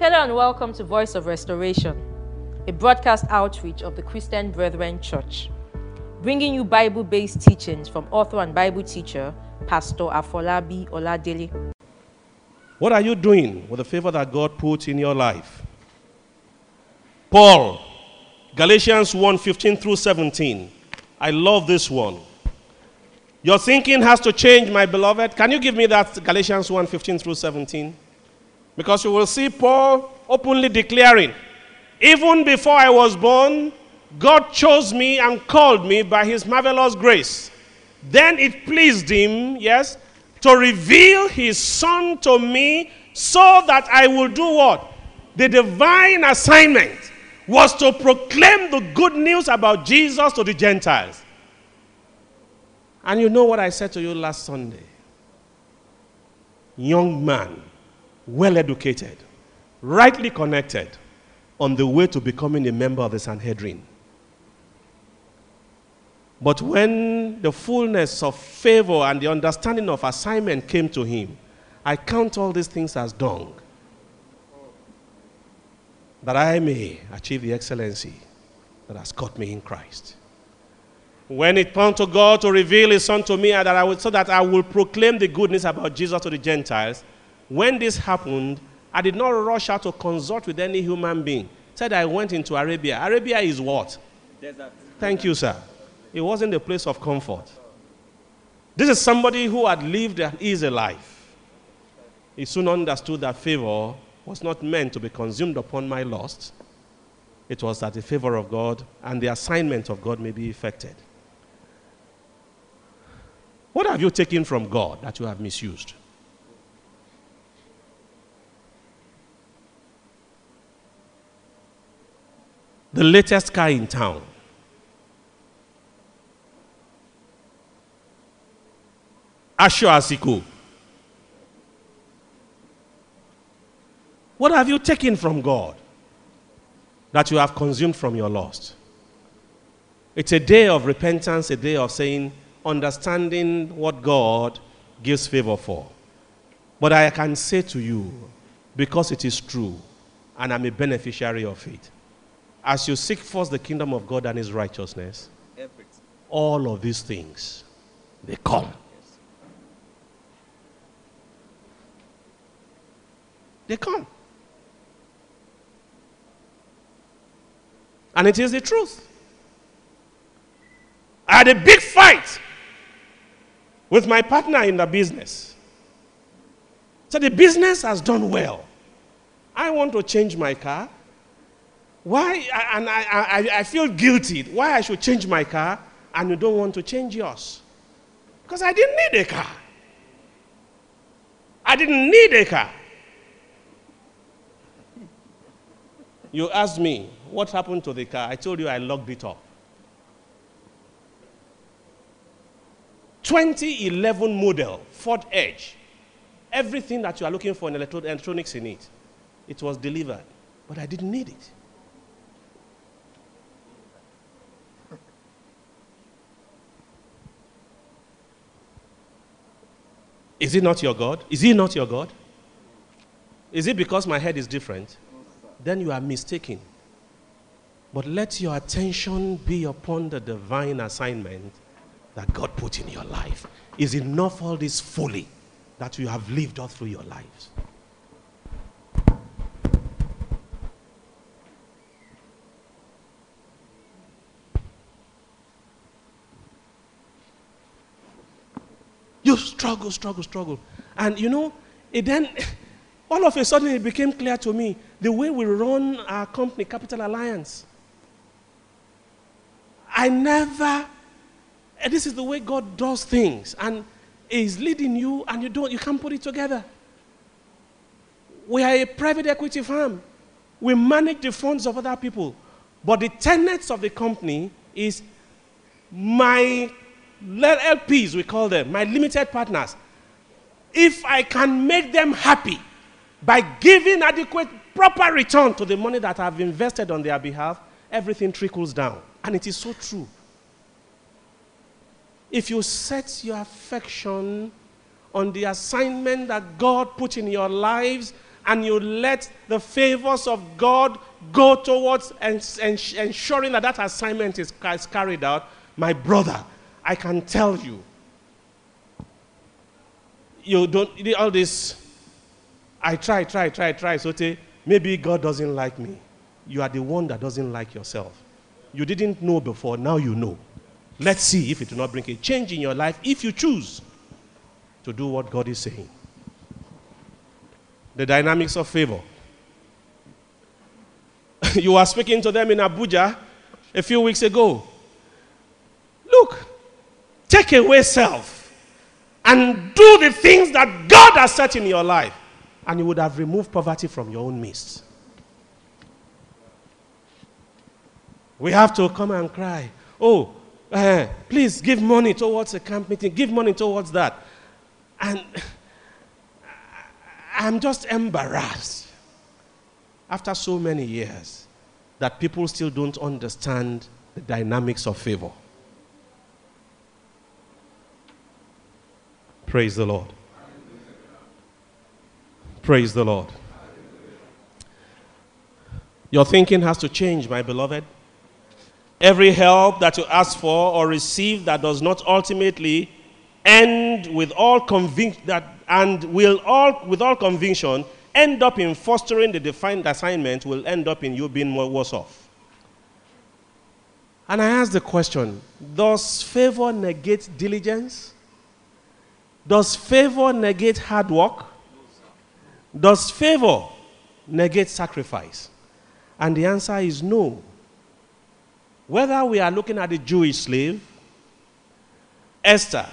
Hello and welcome to Voice of Restoration, a broadcast outreach of the Christian Brethren Church, bringing you Bible based teachings from author and Bible teacher Pastor Afolabi Oladele. What are you doing with the favor that God put in your life? Paul, Galatians 1 15 through 17. I love this one. Your thinking has to change, my beloved. Can you give me that Galatians 1 15 through 17? Because you will see Paul openly declaring, even before I was born, God chose me and called me by his marvelous grace. Then it pleased him, yes, to reveal his son to me so that I will do what? The divine assignment was to proclaim the good news about Jesus to the Gentiles. And you know what I said to you last Sunday? Young man, well educated, rightly connected, on the way to becoming a member of the Sanhedrin. But when the fullness of favor and the understanding of assignment came to him, I count all these things as dung, that I may achieve the excellency that has caught me in Christ. When it turned to God to reveal His Son to me, that I would, so that I will proclaim the goodness about Jesus to the Gentiles, when this happened, I did not rush out to consult with any human being. Said I went into Arabia. Arabia is what? Desert. Thank you, sir. It wasn't a place of comfort. This is somebody who had lived an easy life. He soon understood that favor was not meant to be consumed upon my lust. It was that the favor of God and the assignment of God may be effected. What have you taken from God that you have misused? The latest car in town aṣọ àsìkò. What have you taken from God that you have consumed from your lust? It's a day of repentance, a day of saying, understanding what God gives favor for. But I can say to you, because it is true, and I'm a beneficiary of it, as you seek first the kingdom of God and his righteousness, Everything. all of these things, they come. They come. And it is the truth. I had a big fight with my partner in the business. So the business has done well. I want to change my car. Why? And I, I, I feel guilty. Why I should change my car and you don't want to change yours? Because I didn't need a car. I didn't need a car. You asked me, what happened to the car? I told you I locked it up. 2011 model, Ford Edge. Everything that you are looking for in electronics in it, it was delivered. But I didn't need it. Is it not your God? Is he not your God? Is it because my head is different? then you are mistaken. But let your attention be upon the divine assignment that God put in your life. Is enough all this folly that you have lived all through your lives? You struggle, struggle, struggle. And you know, it then all of a sudden it became clear to me the way we run our company, Capital Alliance. I never, this is the way God does things, and is leading you, and you don't, you can't put it together. We are a private equity firm. We manage the funds of other people. But the tenets of the company is my LPs, we call them, my limited partners. If I can make them happy by giving adequate proper return to the money that I've invested on their behalf, everything trickles down. And it is so true. If you set your affection on the assignment that God put in your lives and you let the favors of God go towards ens- ens- ensuring that that assignment is, is carried out, my brother, I can tell you, you don't, all this, I try, try, try, try, so maybe God doesn't like me. You are the one that doesn't like yourself. You didn't know before, now you know. Let's see if it will not bring a change in your life if you choose to do what God is saying. The dynamics of favor. you were speaking to them in Abuja a few weeks ago. Look, take away self and do the things that God has set in your life, and you would have removed poverty from your own midst. We have to come and cry, Oh, uh, please give money towards a camp meeting, give money towards that. And I'm just embarrassed after so many years that people still don't understand the dynamics of favor. Praise the Lord. Praise the Lord. Your thinking has to change, my beloved. Every help that you ask for or receive that does not ultimately end with all conviction and will all with all conviction end up in fostering the defined assignment will end up in you being more worse off. And I ask the question Does favor negate diligence? Does favor negate hard work? Does favor negate sacrifice? And the answer is no. Whether we are looking at the Jewish slave, Esther,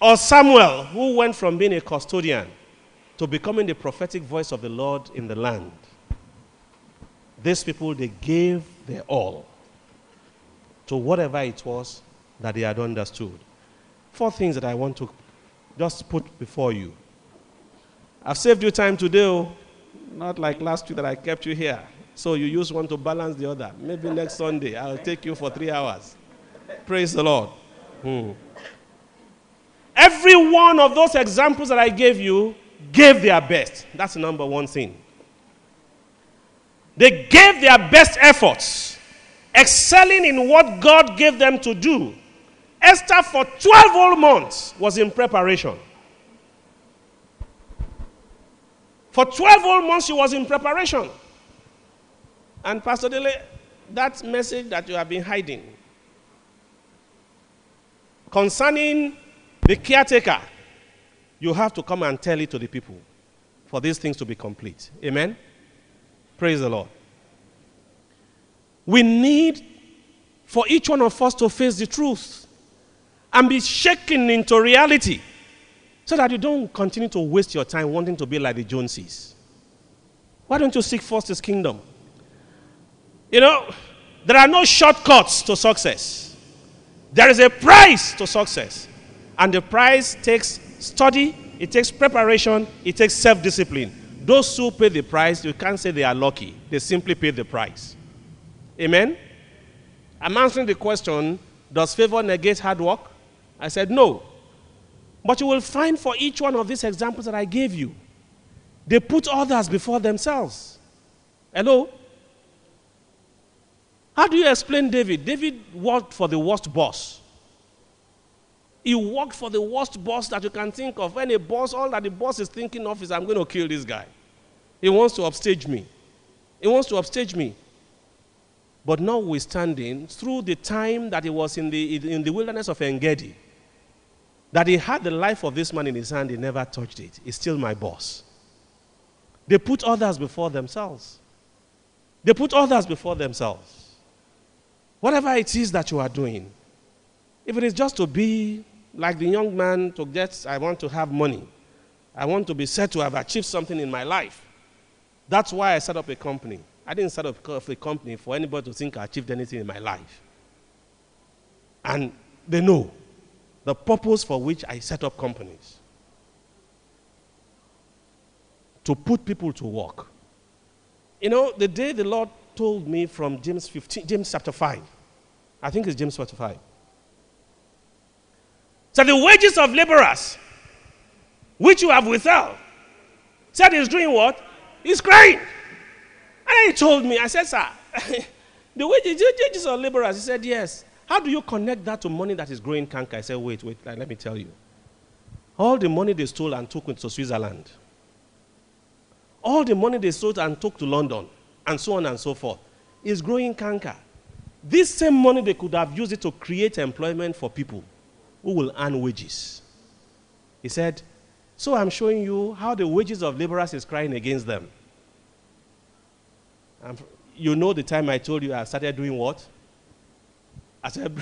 or Samuel, who went from being a custodian to becoming the prophetic voice of the Lord in the land, these people, they gave their all to whatever it was that they had understood. Four things that I want to just put before you. I've saved you time today, oh. not like last week that I kept you here. So you use one to balance the other. Maybe next Sunday I'll take you for three hours. Praise the Lord. Hmm. Every one of those examples that I gave you gave their best. That's the number one thing. They gave their best efforts, excelling in what God gave them to do. Esther, for 12 whole months, was in preparation. For 12 whole months, she was in preparation. And Pastor Dele, that message that you have been hiding concerning the caretaker, you have to come and tell it to the people for these things to be complete. Amen? Praise the Lord. We need for each one of us to face the truth and be shaken into reality so that you don't continue to waste your time wanting to be like the Joneses. Why don't you seek first his kingdom? You know, there are no shortcuts to success. There is a price to success. And the price takes study, it takes preparation, it takes self discipline. Those who pay the price, you can't say they are lucky. They simply pay the price. Amen? I'm answering the question Does favor negate hard work? I said no. But you will find for each one of these examples that I gave you, they put others before themselves. Hello? How do you explain David? David worked for the worst boss. He worked for the worst boss that you can think of. Any boss, all that the boss is thinking of is, I'm going to kill this guy. He wants to upstage me. He wants to upstage me. But notwithstanding, through the time that he was in the, in the wilderness of Engedi, that he had the life of this man in his hand, he never touched it. He's still my boss. They put others before themselves. They put others before themselves. Whatever it is that you are doing, if it is just to be like the young man to get, I want to have money. I want to be said to have achieved something in my life. That's why I set up a company. I didn't set up a company for anybody to think I achieved anything in my life. And they know the purpose for which I set up companies to put people to work. You know, the day the Lord told me from James 15, James chapter 5, I think it's James chapter 5. So the wages of laborers, which you have withheld, said he's doing what? He's crying. And he told me, I said, sir, the wages, wages of laborers. He said, yes. How do you connect that to money that is growing canker? I said, wait, wait, let me tell you. All the money they stole and took into Switzerland, all the money they stole and took to London, and so on and so forth, is growing canker. This same money they could have used it to create employment for people who will earn wages. He said, So I'm showing you how the wages of laborers is crying against them. And you know the time I told you I started doing what? I said,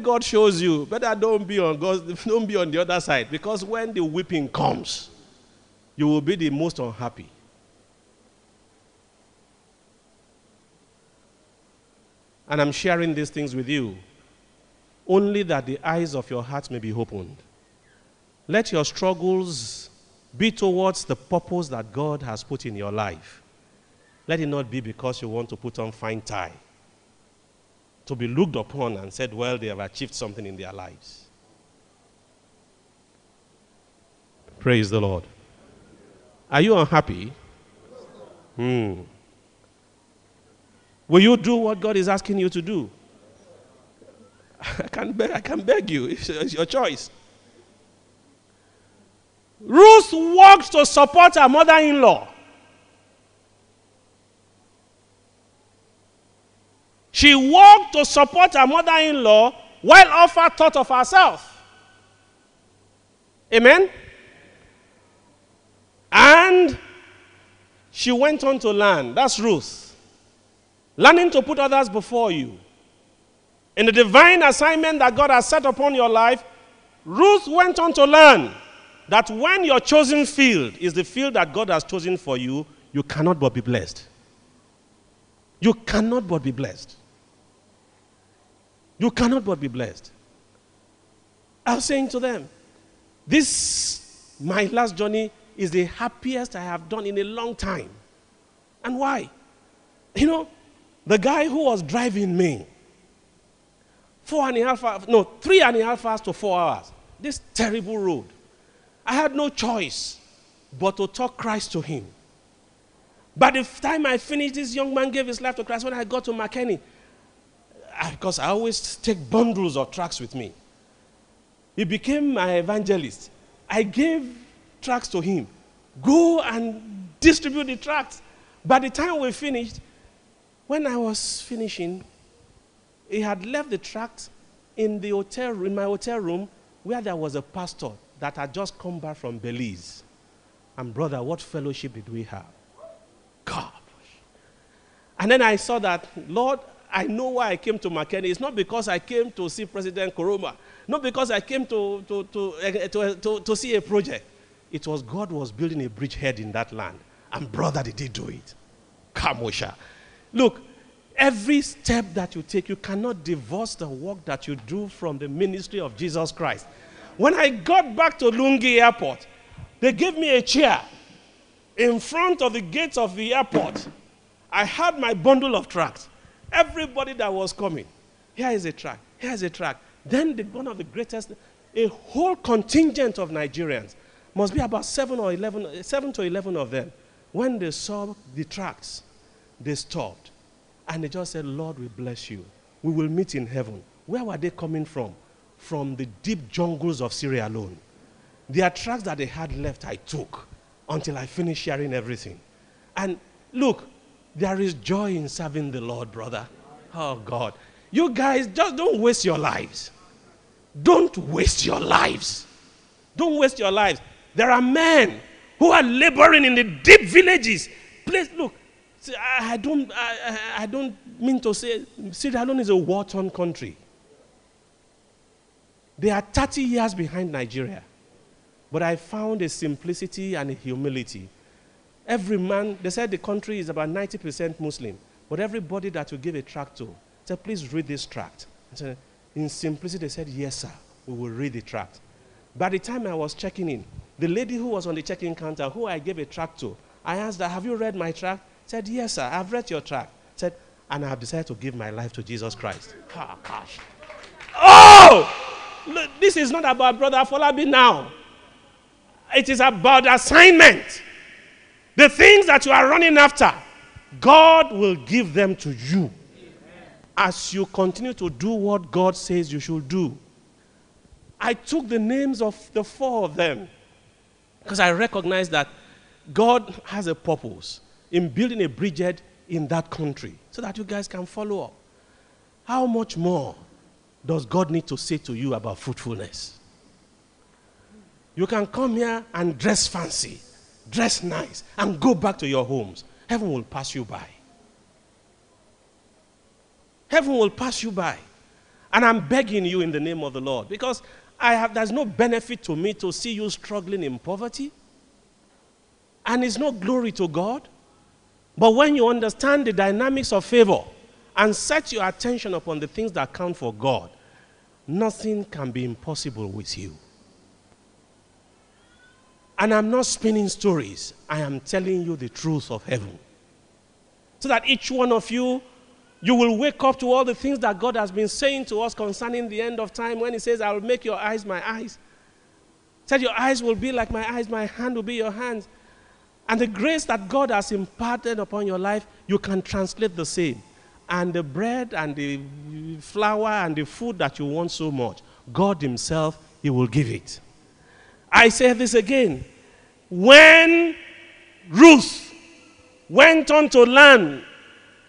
God shows you, better don't be on God, don't be on the other side. Because when the whipping comes, you will be the most unhappy. And I'm sharing these things with you only that the eyes of your heart may be opened. Let your struggles be towards the purpose that God has put in your life. Let it not be because you want to put on fine tie, to be looked upon and said, well, they have achieved something in their lives. Praise the Lord. Are you unhappy? Hmm. Will you do what God is asking you to do? I can beg, I can beg you. It's your choice. Ruth walked to support her mother in law. She worked to support her mother in law while Orpah thought of herself. Amen? And she went on to learn. That's Ruth. Learning to put others before you. In the divine assignment that God has set upon your life, Ruth went on to learn that when your chosen field is the field that God has chosen for you, you cannot but be blessed. You cannot but be blessed. You cannot but be blessed. I was saying to them, this, my last journey, is the happiest I have done in a long time. And why? You know, the guy who was driving me, four and a half hours, no, three and a half hours to four hours, this terrible road. I had no choice but to talk Christ to him. By the time I finished, this young man gave his life to Christ. When I got to Makeni, because I always take bundles of tracts with me. He became my evangelist. I gave tracts to him. Go and distribute the tracts. By the time we finished, when I was finishing, he had left the tract in the hotel, in my hotel room, where there was a pastor that had just come back from Belize. And brother, what fellowship did we have? God. And then I saw that, Lord, I know why I came to Makeni. It's not because I came to see President Koroma, not because I came to, to, to, uh, to, to, to, see a project. It was God was building a bridgehead in that land. And brother, did he do it? Kamosha. Look, every step that you take, you cannot divorce the work that you do from the ministry of Jesus Christ. When I got back to Lungi Airport, they gave me a chair in front of the gates of the airport. I had my bundle of tracts. Everybody that was coming, here is a track, here is a track. Then the, one of the greatest, a whole contingent of Nigerians, must be about seven or eleven, seven to eleven of them. When they saw the tracks, they stopped. And they just said, Lord, we bless you. We will meet in heaven. Where were they coming from? From the deep jungles of Sierra Leone. Their tracts that they had left, I took until I finished sharing everything. And look, there is joy in serving the Lord, brother. Oh, God. You guys, just don't waste your lives. Don't waste your lives. Don't waste your lives. There are men who are laboring in the deep villages. Please, look, I don't, I, I don't mean to say Sierra Leone is a war torn country. They are 30 years behind Nigeria. But I found a simplicity and a humility Every man, they said the country is about 90% Muslim, but everybody that you give a tract to said, please read this tract. said, in simplicity, they said, yes, sir, we will read the tract. By the time I was checking in, the lady who was on the check-in counter, who I gave a tract to, I asked her, have you read my tract? Said, yes, sir, I've read your tract. Said, and I have decided to give my life to Jesus Christ. Oh, gosh. Oh! This is not about Brother Folabi now. It is about assignment. The things that you are running after, God will give them to you as you continue to do what God says you should do. I took the names of the four of them because I recognize that God has a purpose in building a bridgehead in that country so that you guys can follow up. How much more does God need to say to you about fruitfulness? You can come here and dress fancy, dress nice, and go back to your homes. Heaven will pass you by. Heaven will pass you by. And I'm begging you in the name of the Lord because I have, there's no benefit to me to see you struggling in poverty. And it's no glory to God. But when you understand the dynamics of favor and set your attention upon the things that count for God, nothing can be impossible with you. And I'm not spinning stories, I am telling you the truth of heaven. So that each one of you, you will wake up to all the things that God has been saying to us concerning the end of time when He says, I will make your eyes my eyes. Said, Your eyes will be like my eyes, my hand will be your hands. And the grace that God has imparted upon your life, you can translate the same. And the bread and the flour and the food that you want so much, God Himself, He will give it. I say this again. When Ruth went on to learn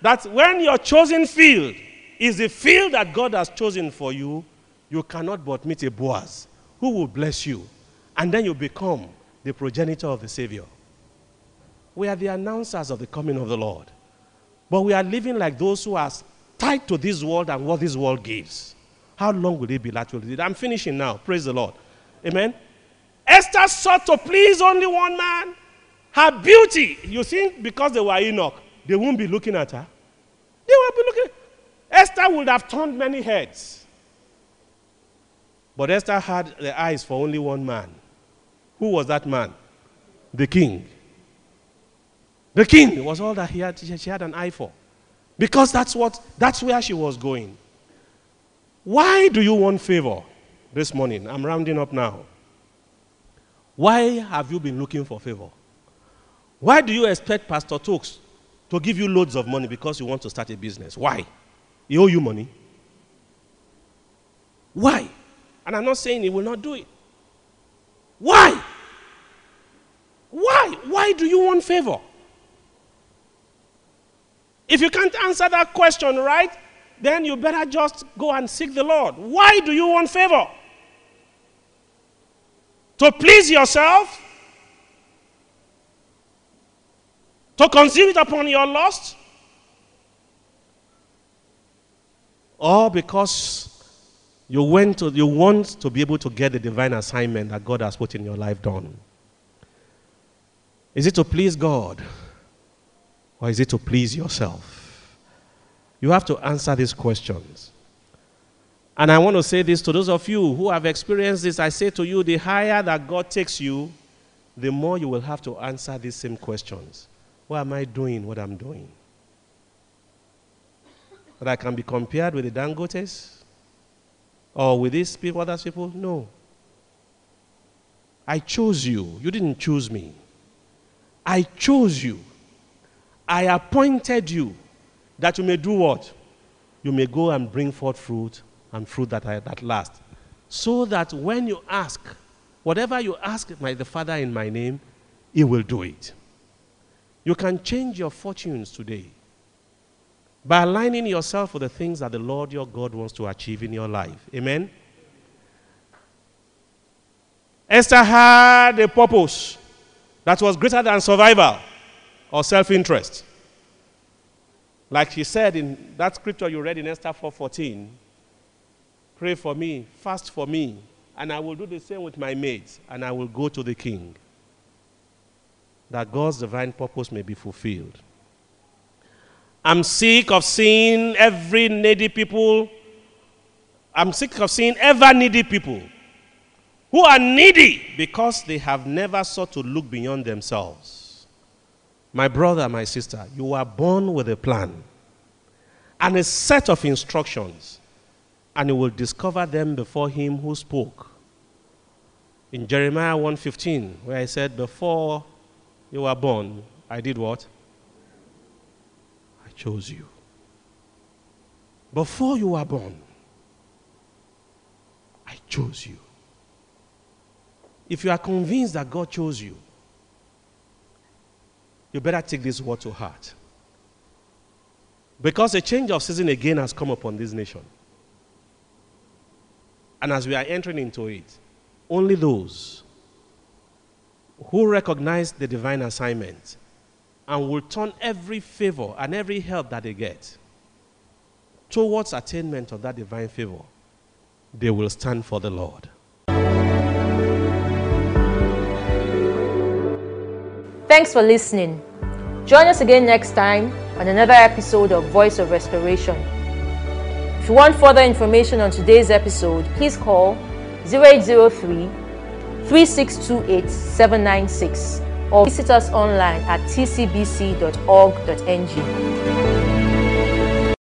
that when your chosen field is the field that God has chosen for you, you cannot but meet a Boaz who will bless you. And then you become the progenitor of the Savior. We are the announcers of the coming of the Lord. But we are living like those who are tied to this world and what this world gives. How long will it be laterally? I'm finishing now. Praise the Lord. Amen. Esther sought to please only one man. Her beauty, you think because they were eunuch, they won't be looking at her? They won't be looking. Esther would have turned many heads. But Esther had the eyes for only one man. Who was that man? The king. The king was all that he had, she had an eye for. Because that's what that's where she was going. Why do you want favor this morning? I'm rounding up now. Why have you been looking for favor? Why do you expect Pastor Tokes to give you loads of money because you want to start a business? Why? He owe you money. Why? And I'm not saying he will not do it. Why? Why? Why do you want favor? If you can't answer that question right, then you better just go and seek the Lord. Why do you want favor? To please yourself? To consume it upon your lust? Or because you, went to, you want to be able to get the divine assignment that God has put in your life done? Is it to please God? Or is it to please yourself? You have to answer these questions. And I want to say this to those of you who have experienced this. I say to you, the higher that God takes you, the more you will have to answer these same questions. Why am I doing what I'm doing? That I can be compared with the Dangotes or with these people, other people? No. I chose you. You didn't choose me. I chose you. I appointed you that you may do what? You may go and bring forth fruit and fruit that, I, that lasts. So that when you ask, whatever you ask my, the Father in my name, He will do it. You can change your fortunes today by aligning yourself with the things that the Lord your God wants to achieve in your life. Amen? Esther had a purpose that was greater than survival or self interest. Like she said in that scripture you read in Esther 4:14, pray for me, fast for me, and I will do the same with my maids, and I will go to the king. That God's divine purpose may be fulfilled. I'm sick of seeing every needy people. I'm sick of seeing ever needy people who are needy because they have never sought to look beyond themselves. My brother, my sister, you are born with a plan and a set of instructions, and you will discover them before him who spoke. In Jeremiah 1:15, where I said, Before you were born, I did what? I chose you. Before you were born, I chose you. If you are convinced that God chose you, you better take this word to heart. Because a change of season again has come upon this nation. And as we are entering into it, only those who recognize the divine assignment and will turn every favor and every help that they get towards attainment of that divine favor, they will stand for the Lord. Thanks for listening. Join us again next time on another episode of Voice of Restoration. If you want further information on today's episode, please call 0803 3628 796 or visit us online at tcbc.org.ng.